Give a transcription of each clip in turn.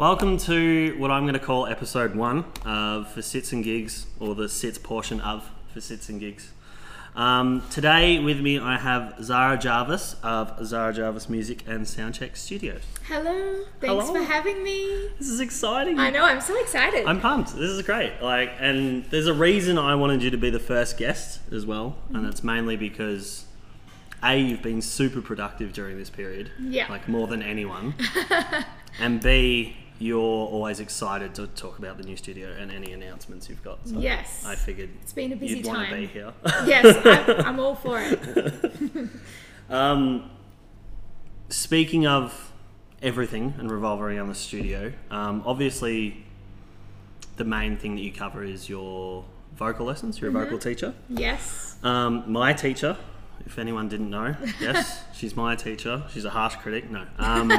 Welcome to what I'm going to call episode one of For Sits and Gigs, or the Sits portion of For Sits and Gigs. Um, today with me I have Zara Jarvis of Zara Jarvis Music and Soundcheck Studios. Hello, thanks Hello. for having me. This is exciting. I know, I'm so excited. I'm pumped. This is great. Like, and there's a reason I wanted you to be the first guest as well, and that's mainly because a you've been super productive during this period, Yeah. like more than anyone, and b you're always excited to talk about the new studio and any announcements you've got. So Yes. I figured It's been a busy you'd want to time. be here. yes, I'm, I'm all for it. Um, speaking of everything and revolving around the studio, um, obviously the main thing that you cover is your vocal lessons. You're a vocal teacher. Yes. Um, my teacher, if anyone didn't know, yes, she's my teacher. She's a harsh critic. No. Um,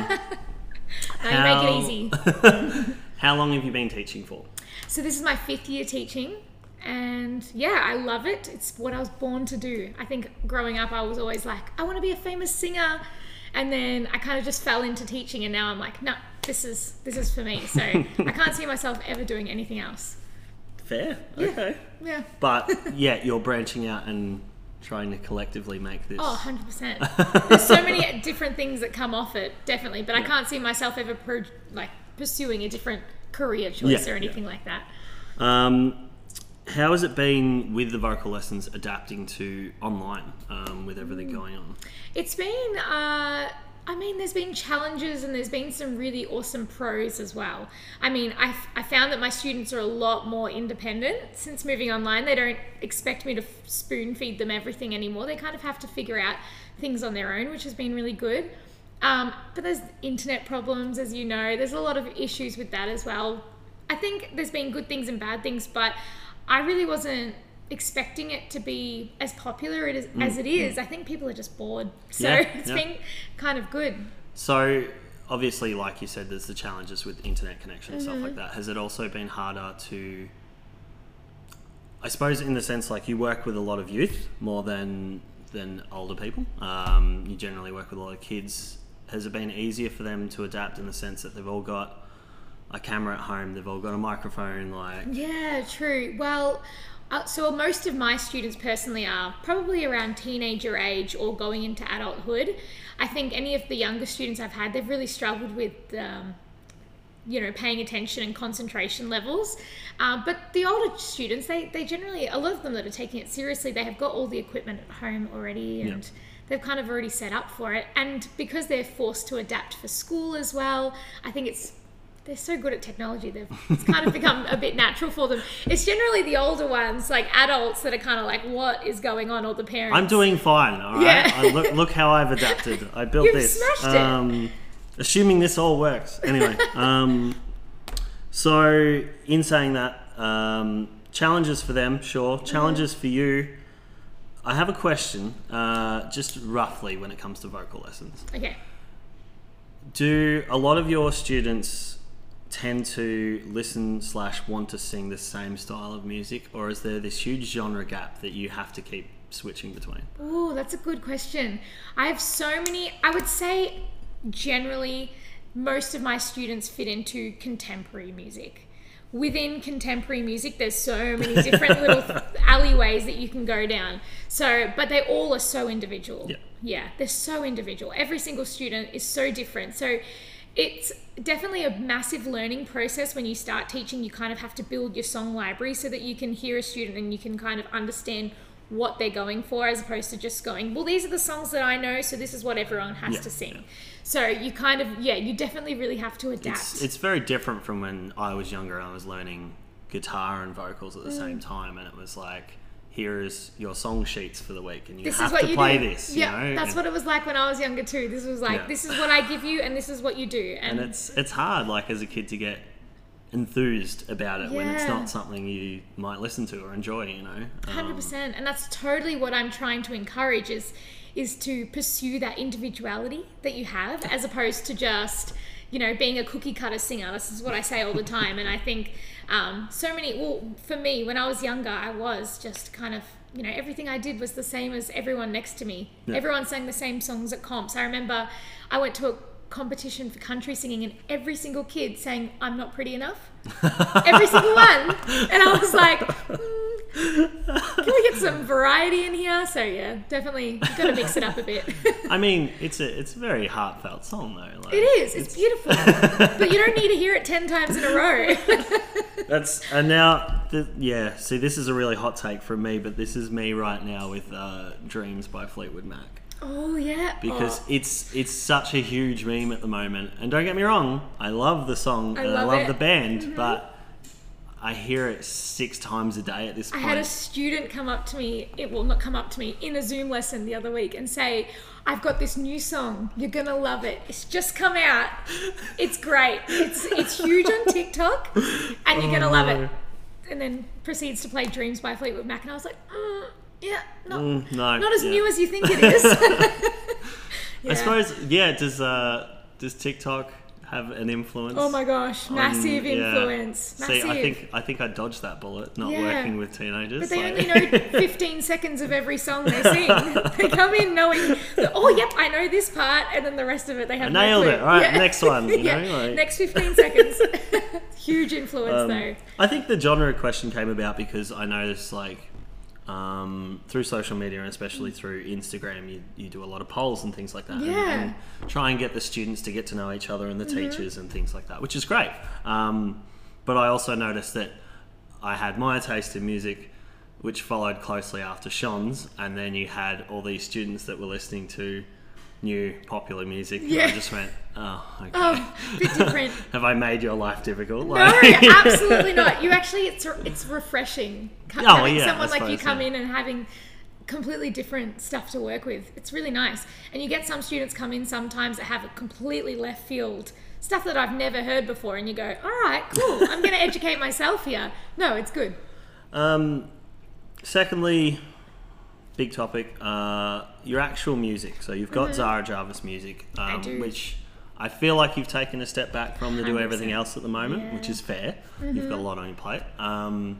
Now you make it easy. how long have you been teaching for? So this is my fifth year teaching, and yeah, I love it. It's what I was born to do. I think growing up, I was always like, I want to be a famous singer, and then I kind of just fell into teaching, and now I'm like, no, this is this is for me. So I can't see myself ever doing anything else. Fair. Okay. Yeah. But yeah, you're branching out and trying to collectively make this. Oh, 100%. There's so many different things that come off it, definitely, but I can't see myself ever pro- like pursuing a different career choice Yeah, or anything like that. Um, how has it been with the vocal lessons adapting to online um, with everything Mm. going on? It's been, uh, I mean, there's been challenges and there's been some really awesome pros as well. I mean, I, I found that my students are a lot more independent since moving online. They don't expect me to spoon feed them everything anymore. They kind of have to figure out things on their own, which has been really good. Um, but there's internet problems, as you know. There's a lot of issues with that as well. I think there's been good things and bad things, but I really wasn't expecting it to be as popular it is, as it is. I think people are just bored. So Mm, Yeah, it's yeah. been kind of good. So, obviously, like you said, there's the challenges with internet connection and Mm-hmm. stuff like that. Has it also been harder to, I suppose, in the sense like you work with a lot of youth more than than older people? Um, you generally work with a lot of kids. Has it been easier for them to adapt in the sense that they've all got a camera at home, they've all got a microphone, like Yeah, true. Well, uh, so most of my students personally are probably around teenager age or going into adulthood. I think any of the younger students I've had, they've really struggled with, um, you know, paying attention and concentration levels. Uh, but the older students, they, they generally, a lot of them that are taking it seriously, they have got all the equipment at home already and they've kind of already set up for it. And because they're forced to adapt for school as well, I think it's they're so good at technology. They've it's kind of become a bit natural for them. It's generally the older ones, like adults, that are kind of like, "What is going on?" Or the parents. I'm doing fine, all right. Yeah. I, look, look how I've adapted. I built You've this. smashed it. Um, assuming this all works. Anyway, um, so in saying that, um, challenges for them, sure. Challenges for you. I have a question, uh, just roughly when it comes to vocal lessons. Okay. Do a lot of your students tend to listen slash want to sing the same style of music, or is there this huge genre gap that you have to keep switching between? Oh, that's a good question. I have so many. I would say, generally, most of my students fit into contemporary music. Within contemporary music, there's so many different little alleyways that you can go down. So, but they all are so individual. Yeah. Yeah, they're so individual. Every single student is so different. So, it's definitely a massive learning process when you start teaching. You kind of have to build your song library so that you can hear a student and you can kind of understand what they're going for as opposed to just going, well, these are the songs that I know, so this is what everyone has Yeah, to sing. yeah. So you kind of, yeah, you definitely really have to adapt. It's, it's very different from when I was younger and I was learning guitar and vocals at the same Mm. time, and it was like, here is your song sheets for the week, and you this have to you play do. this. yeah, you know? that's what it was like when I was younger too. This was like, Yeah. this is what I give you, and this is what you do. And, and it's it's hard, like as a kid, to get enthused about it when it's not something you might listen to or enjoy. You know, Hundred Um, percent, and that's totally what I'm trying to encourage is is to pursue that individuality that you have, as opposed to just you know being a cookie cutter singer. This is what I say all the time, and I think um, so many. Well, for me, when I was younger, I was just kind of you know everything I did was the same as everyone next to me. Yeah. Everyone sang the same songs at comps. I remember I went to a competition for country singing, and every single kid saying, "I'm not pretty enough." every single one, and I was like, mm, "Can we get some variety in here?" So yeah, definitely got to mix it up a bit. I mean, it's a it's a very heartfelt song though. Like, it is. It's, beautiful, but you don't need to hear it ten times in a row. That's and now, yeah. See, this is a really hot take from me, but this is me right now with uh, "Dreams" by Fleetwood Mac oh yeah, because Oh, it's it's such a huge meme at the moment. And don't get me wrong, I love the song I and I love love it. Mm-hmm. the band, but I hear it six times a day at this point. I had a student come up to me, it will not come up to me, in a Zoom lesson the other week and say, I've got this new song. You're gonna love it. It's just come out. It's great. It's it's huge on TikTok, and you're gonna Oh, love no. it. And then proceeds to play Dreams by Fleetwood Mac, and I was like, mm, yeah, not, Mm, no, not as yeah. new as you think it is. I suppose, yeah. Does uh, does TikTok have an influence? Oh my gosh, on- massive yeah. influence. See, I think I think I dodged that bullet. Not Yeah. working with teenagers. But they like- only know 15 seconds of every song they sing. They come in knowing, that, oh, yep, I know this part, and then the rest of it they have I no nailed clue. it. All right, next one, Yeah, know, like- next 15 seconds. Huge influence, Um, though. I think the genre question came about because I noticed like um, through social media and especially through Instagram, you, you do a lot of polls and things like that. and- Yeah. Mm-hmm. And, try and get the students to get to know each other and the teachers and things like that, which is great. Um, but I also noticed that I had my taste in music, which followed closely after Sean's, and then you had all these students that were listening to new popular music. And I just went, oh, okay. Oh, bit different. Have I made your life difficult? No, absolutely not. You actually, it's it's refreshing Oh, having yeah, someone like you come yeah. in and having completely different stuff to work with. It's really nice, and you get some students come in sometimes that have a completely left field stuff that I've never heard before, and you go, "All right, cool. I'm going to educate myself here." No, it's good. Um, secondly, big topic, uh, your actual music. So you've got Zara Jarvis music, um, Mm-hmm. I which I feel like you've taken a step back from to do everything else at the moment, which is fair. You've Mm-hmm. got a lot on your plate. Um,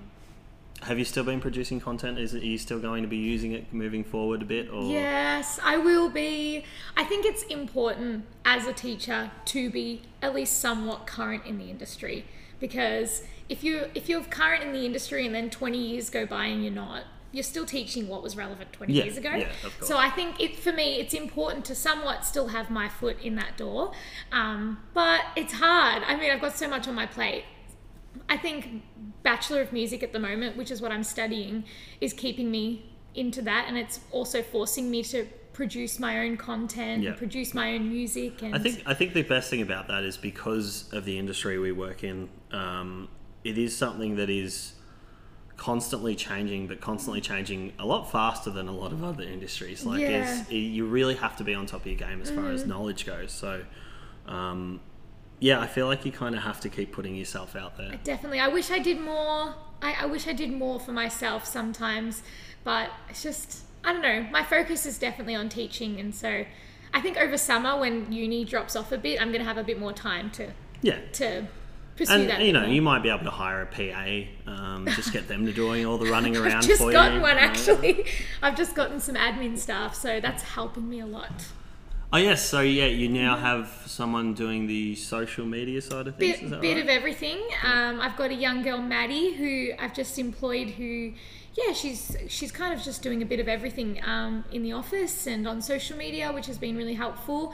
have you still been producing content? Is it, are you still going to be using it moving forward a bit? Or Yes, I will be. I think it's important as a teacher to be at least somewhat current in the industry because if you if you're current in the industry and then 20 years go by and you're not, you're still teaching what was relevant 20 Yeah, years ago. yeah, of course. So I think it for me it's important to somewhat still have my foot in that door. Um, but it's hard. I mean, I've got so much on my plate. I think Bachelor of Music at the moment, which is what I'm studying, is keeping me into that, and it's also forcing me to produce my own content, Yeah. and produce my own music, and I think I think the best thing about that is because of the industry we work in, um, it is something that is constantly changing, but constantly changing a lot faster than a lot of other industries. Like, Yeah. it's, you really have to be on top of your game as far as knowledge goes. So, um, yeah, I feel like you kind of have to keep putting yourself out there. definitely. I wish I did more. I, I wish I did more for myself sometimes, but it's just I don't know. My focus is definitely on teaching, and so I think over summer when uni drops off a bit, I'm gonna have a bit more time to Yeah. to pursue that. And you know, you might be able to hire a PA, um, just get them to doing all the running around I've just for gotten you. one actually. I've just gotten some admin staff, so that's helping me a lot. Oh yes, so yeah, you now have someone doing the social media side of things. Bit, that bit right? of everything. Um, I've got a young girl, Maddie, who I've just employed. Who, yeah, she's she's kind of just doing a bit of everything um, in the office and on social media, which has been really helpful.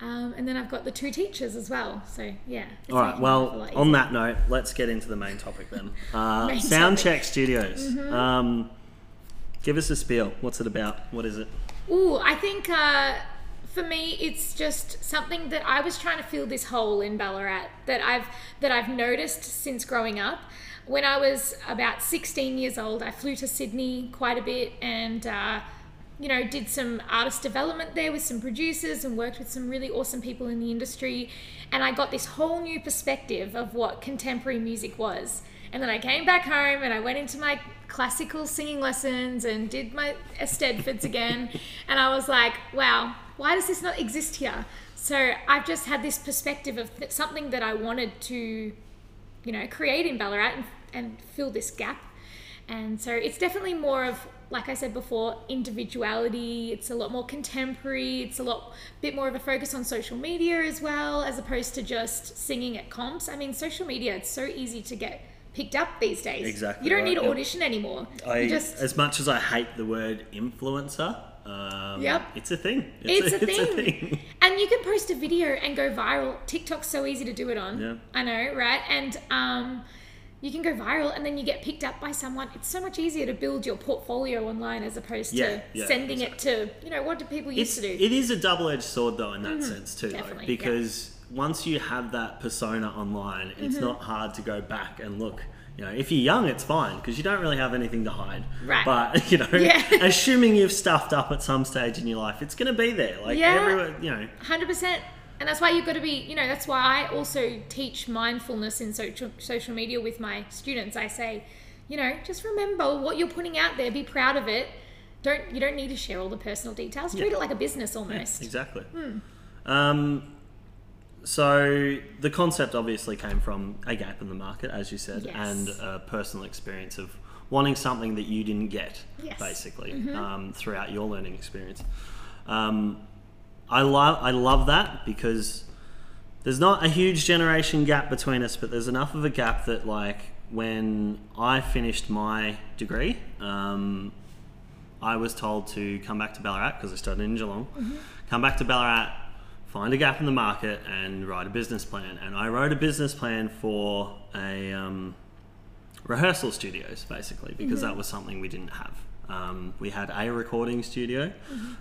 Um, and then I've got the two teachers as well. So yeah. All right. making life a Well, on that note, let's get into the main topic then. Uh, Main Soundcheck topic. Mm-hmm. Studios. Um, give us a spiel. What's it about? What is it? Ooh, I think uh, for me, it's just something that I was trying to fill this hole in Ballarat that I've that I've noticed since growing up. When I was about 16 years old, I flew to Sydney quite a bit and. Uh, you know, did some artist development there with some producers and worked with some really awesome people in the industry. And I got this whole new perspective of what contemporary music was. And then I came back home and I went into my classical singing lessons and did my Stedfords again. and I was like, wow, why does this not exist here? So I've just had this perspective of th- something that I wanted to, you know, create in Ballarat and, and fill this gap. And so it's definitely more of, like I said before, individuality. It's a lot more contemporary. It's a lot bit more of a focus on social media as well, as opposed to just singing at comps. I mean, social media, it's so easy to get picked up these days. Exactly You don't right, need to audition anymore. I, you just as much as I hate the word influencer, um, Yep. it's a thing. It's, a, it's thing. a thing. And you can post a video and go viral. TikTok's so easy to do it on. Yeah. I know, right? And um, you can go viral and then you get picked up by someone. It's so much easier to build your portfolio online as opposed Yeah, to yeah, sending it to, you know, what do people used It's, to do? it is a double-edged sword though in that sense too, though, definitely, yeah. because once you have that persona online, it's Mm-hmm. not hard to go back and look. You know, if you're young, it's fine because you don't really have anything to hide. Right. But you know, Yeah. assuming you've stuffed up at some stage in your life, it's going to be there. Like Yeah. everyone, you know, Hundred percent, and that's why you've got to be. You know, that's why I also teach mindfulness in social social media with my students. I say, you know, just remember what you're putting out there. Be proud of it. Don't you don't need to share all the personal details. Treat Yeah. it like a business almost. Exactly. Hmm. Um, so the concept obviously came from a gap in the market, as you said, Yes. and a personal experience of wanting something that you didn't get, Yes. Mm-hmm. basically, um, throughout your learning experience. Um, I love I love that because there's not a huge generation gap between us, but there's enough of a gap that like when I finished my degree, um, I was told to come back to Ballarat because I studied in Geelong. Come back to Ballarat, find a gap in the market, and write a business plan. And I wrote a business plan for a um, rehearsal studios, basically, because that was something we didn't have. Um, we had a recording studio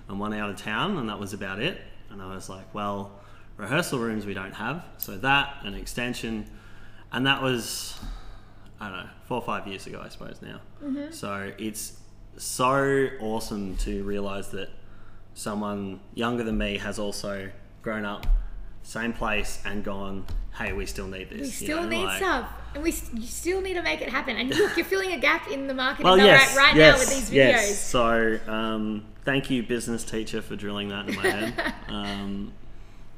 and one out of town, and that was about it. And I was like, well, rehearsal rooms we don't have, so that an extension, and that was I don't know four or five years ago, I suppose now. So it's so awesome to realize that someone younger than me has also grown up same place and gone hey we still need this We you still know, need like- stuff, and we you still need to make it happen. And look, you're filling a gap in the market well yes right yes, now with these videos. yes. so um, thank you business teacher for drilling that in my head um,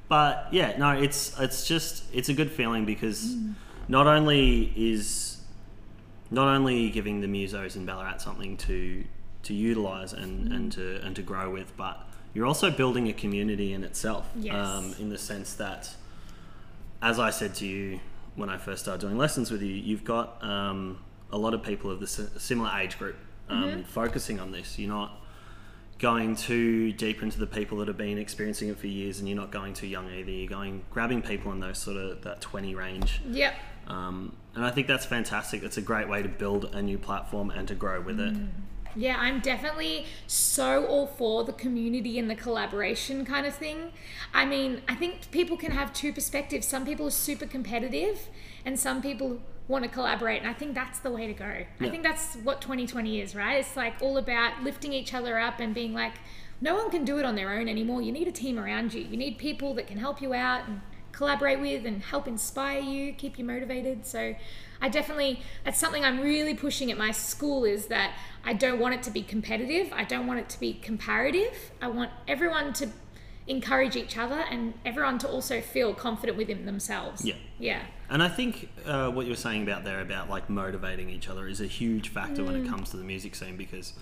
but yeah no it's it's just it's a good feeling because Mm. not only is not only giving the musos in Ballarat something to to utilize and, Mm. and to and to grow with, but you're also building a community in itself. Yes. Um, in the sense that, as I said to you when I first started doing lessons with you, you've got um, a lot of people of the similar age group um, Mm-hmm. focusing on this. You're not going too deep into the people that have been experiencing it for years, and you're not going too young either. You're going grabbing people in those sort of that 20 range. Yep. Um, and I think that's fantastic. It's a great way to build a new platform and to grow with it. Yeah, I'm definitely so all for the community and the collaboration kind of thing. I mean, I think people can have two perspectives. Some people are super competitive, and some people want to collaborate. And I think that's the way to go. I think that's what 2020 is, right? It's like all about lifting each other up and being like, no one can do it on their own anymore. You need a team around you. You need people that can help you out and collaborate with and help inspire you, keep you motivated. So I definitely that's something I'm really pushing at my school is that I don't want it to be competitive. I don't want it to be comparative. I want everyone to encourage each other and everyone to also feel confident within themselves. Yeah. Yeah. And I think uh, what you were saying about there about like motivating each other is a huge factor when it comes to the music scene because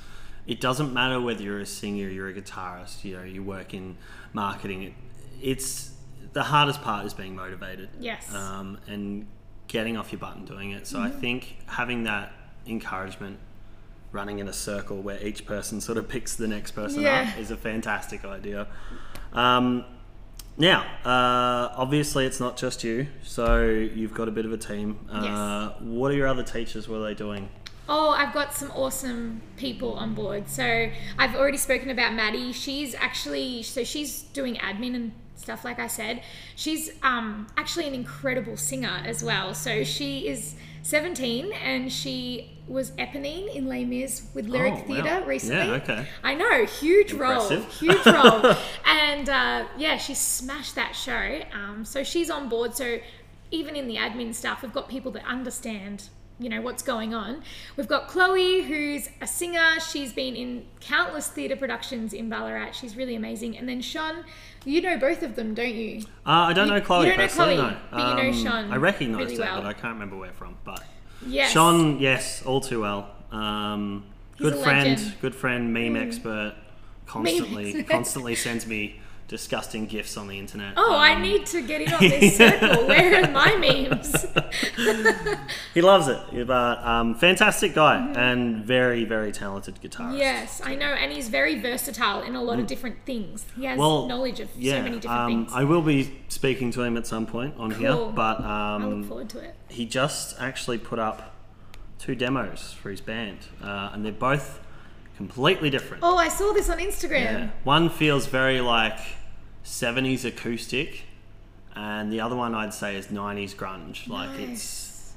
it doesn't matter whether you're a singer, you're a guitarist, you know, you work in marketing. It, it's the hardest part is being motivated. Yes. Um, and getting off your butt and doing it. So I think having that encouragement running in a circle where each person sort of picks the next person Yeah. up is a fantastic idea. Um, now, uh, obviously, it's not just you, so you've got a bit of a team. Uh, What are your other teachers? What are they doing? Oh, I've got some awesome people on board. So I've already spoken about Maddie. She's actually so she's doing admin and stuff like I said. She's um, actually an incredible singer as well. So she is 17 and she was Eponine in Les Mis with Lyric Oh, wow. Theatre recently. Yeah, okay. I know, huge Impressive. role, huge role, and uh, yeah, she smashed that show. Um, so she's on board. So even in the admin stuff, we've got people that understand, you know, what's going on. We've got Chloe, who's a singer. She's been in countless theatre productions in Ballarat. She's really amazing. And then Sean, you know both of them, don't you? Uh, I don't You- know Chloe you don't know personally, Chloe, no. but you know Sean I recognise really her, well. but I can't remember where from. But Yes. Sean, yes, all too well. Um, good friend, legend. Mm. good friend, meme expert. Constantly, expert. constantly sends me disgusting gifs on the internet. Oh, I Um, need to get in on this circle. Where are my memes? He loves it, but um, fantastic guy and very, very talented guitarist. yes, I know, and he's very versatile in a lot of different things. He has Mm. Well, knowledge of yeah, so many different um, things. I will be speaking to him at some point on here, Cool. but I look um, forward to it. he just actually put up two demos for his band, uh, and they're both completely different. Oh, I saw this on Instagram. Yeah. One feels very like 70s acoustic, and the other one I'd say is 90s grunge. Like it's Nice.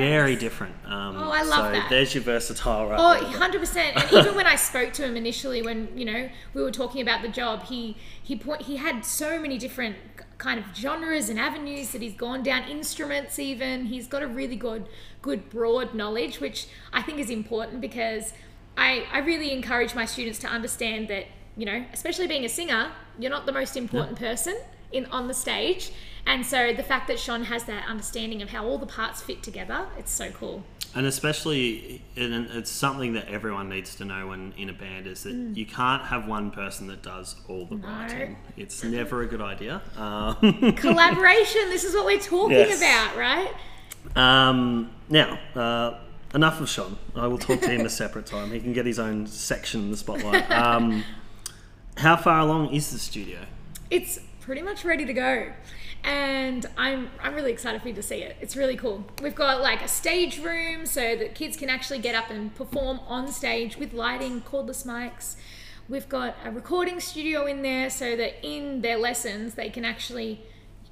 very Yes. different. Um, Oh, I love so that. there's your versatile right Oh, 100%. And even when I spoke to him initially when, you know, we were talking about the job, he he point, he had so many different kind of genres and avenues that he's gone down, instruments even. He's got a really good good broad knowledge, which I think is important because I I really encourage my students to understand that, you know, especially being a singer, you're not the most important person in on the stage. And so the fact that Sean has that understanding of how all the parts fit together, it's so cool. And especially, and it's something that everyone needs to know when in a band is that Mm. you can't have one person that does all the writing. It's never a good idea. Um, collaboration. This is what we're talking Yes. about, right? um, now, uh, enough of Sean. I will talk to him a separate time. He can get his own section in the spotlight. Um, how far along is the studio? It's pretty much ready to go. And I'm I'm really excited for you to see it. It's really cool. We've got like a stage room so that kids can actually get up and perform on stage with lighting, cordless mics. We've got a recording studio in there so that in their lessons they can actually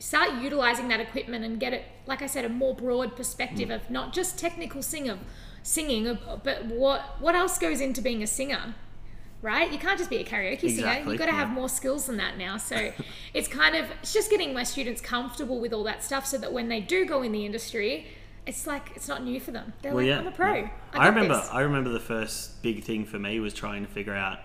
start utilizing that equipment and get it, like I said, a more broad perspective of not just technical singer, singing, but what what else goes into being a singer, right? You can't just be a karaoke singer. You've got to have yeah. more skills than that now. So it's kind of it's just getting my students comfortable with all that stuff, so that when they do go in the industry, it's like it's not new for them. They're Well, like, yeah. I'm a pro. yeah. I, I, remember. this." I remember the first big thing for me was trying to figure out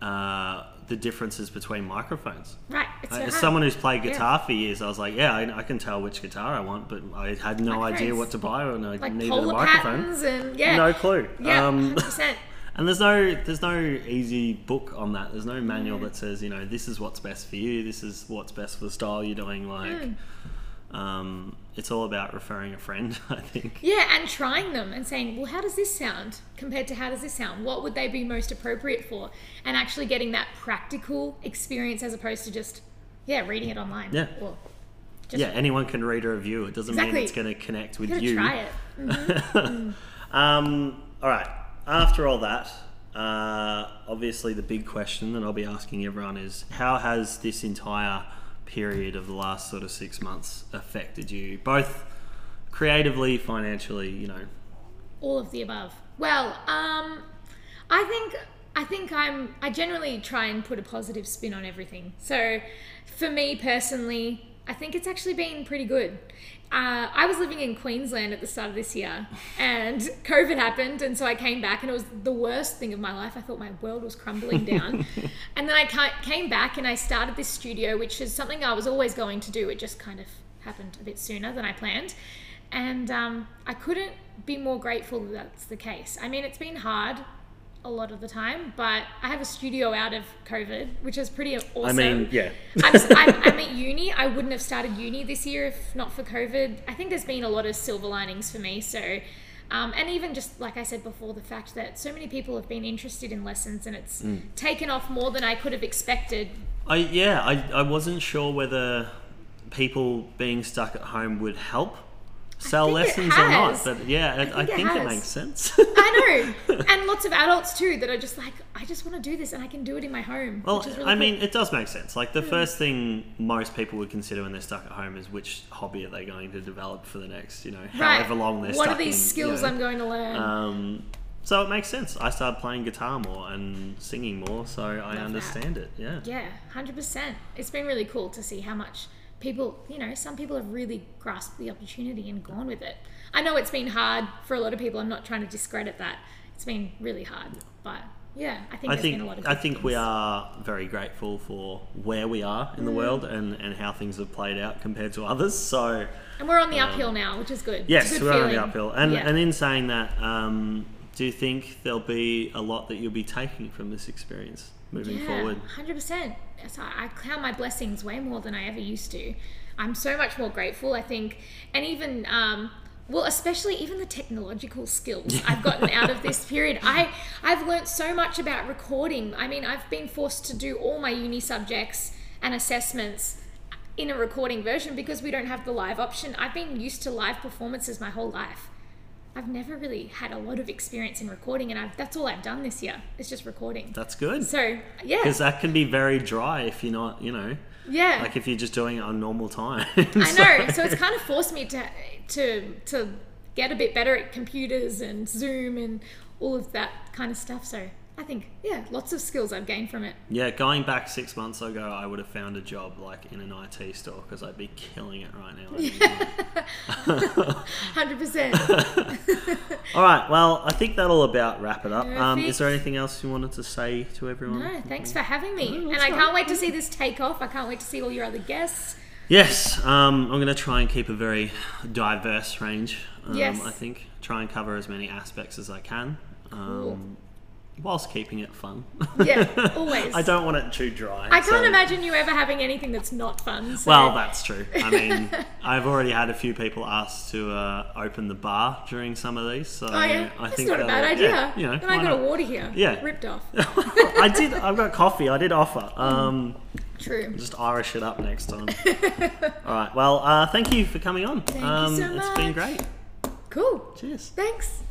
uh, the differences between microphones. right. It's so As someone who's played Yeah. guitar for years, I was like, yeah, I, I can tell which guitar I want, but I had no idea what to buy and I like needed a microphone. and yeah, No clue. yeah, Um, 100%. and there's no there's no easy book on that. There's no manual Mm. that says you know this is what's best for you. This is what's best for the style you're doing. Like, Mm. Um, it's all about referring a friend. I think. Yeah, and trying them and saying, well, how does this sound compared to how does this sound? What would they be most appropriate for? And actually getting that practical experience as opposed to just, yeah, reading it online. Yeah. Well, just yeah, anyone can read a review. It doesn't Exactly. mean it's going to connect with you. try it. um, all right. After all that, uh, obviously the big question that I'll be asking everyone is how has this entire period of the last sort of six months affected you, both creatively, financially? You know, all of the above. Well, um, I think I think I'm I generally try and put a positive spin on everything. So, for me personally, I think it's actually been pretty good. Uh, I was living in Queensland at the start of this year, and COVID happened, and so I came back, and it was the worst thing of my life. I thought my world was crumbling down, and then I came back and I started this studio, which is something I was always going to do. It just kind of happened a bit sooner than I planned, and um, I couldn't be more grateful that that's the case. I mean, it's been hard a lot of the time, but I have a studio out of COVID, which is pretty awesome. I mean, yeah. I'm, I'm, I'm at uni. I wouldn't have started uni this year if not for COVID. I think there's been a lot of silver linings for me. So, um, and even just like I said before, the fact that so many people have been interested in lessons and it's Mm. taken off more than I could have expected. I yeah, I, I wasn't sure whether people being stuck at home would help sell lessons or not, but yeah, I, I think it it, makes sense. I know, and lots of adults too that are just like, I just want to do this and I can do it in my home. Well, really I cool. mean, it does make sense. Like the first thing most people would consider when they're stuck at home is which hobby are they going to develop for the next, you know, right. however long they're stuck. What are these in, skills you know. I'm going to learn? Um, so it makes sense. I started playing guitar more and singing more, so I that. understand it. Yeah. Yeah, hundred percent. It's been really cool to see how much people, you know, some people have really grasped the opportunity and gone with it. I know it's been hard for a lot of people. I'm not trying to discredit that. It's been really hard, but yeah, I think I think been a lot of. I think we are very grateful for where we are in the Mm. world and, and how things have played out compared to others. So and we're on the uphill now, which is good. Yes, good we're on the uphill. And Yeah. and in saying that, um, do you think there'll be a lot that you'll be taking from this experience moving yeah, forward? hundred percent. So I count my blessings way more than I ever used to. I'm so much more grateful. I think, and even um, well, especially even the technological skills I've gotten out of this period. I I've learnt so much about recording. I mean, I've been forced to do all my uni subjects and assessments in a recording version because we don't have the live option. I've been used to live performances my whole life. I've never really had a lot of experience in recording, and I've, that's all I've done this year. It's just recording. That's good. So yeah, Because that can be very dry if you're not, you know, yeah. like if you're just doing it on normal time. I know. So it's kind of forced me to to to get a bit better at computers and Zoom and all of that kind of stuff. So I think yeah, lots of skills I've gained from it. Yeah, going back six months ago, I would have found a job like in an IT store because I'd be killing it right now. Hundred percent. All right, well, I think that'll about wrap it up. Um, is there anything else you wanted to say to everyone? No, thanks for having me, No, and I can't wait to see this take off. I can't wait to see all your other guests. Yes, um, I'm going to try and keep a very diverse range. Um, Yes. I think try and cover as many aspects as I can, Cool. Whilst keeping it fun. Yeah, always. I don't want it too dry. I can't so- imagine you ever having anything that's not fun. So. Well, that's true. I mean, I've already had a few people ask to uh, open the bar during some of these, so oh yeah, I that's think not a bad idea. Yeah, you know, and I got a water here. Yeah. ripped off. I did. I've got coffee. I did offer. Um, True. just Irish it up next time. All right. Well, uh, thank you for coming on. Thank you um, so It's been great. Cool. Cheers. Thanks.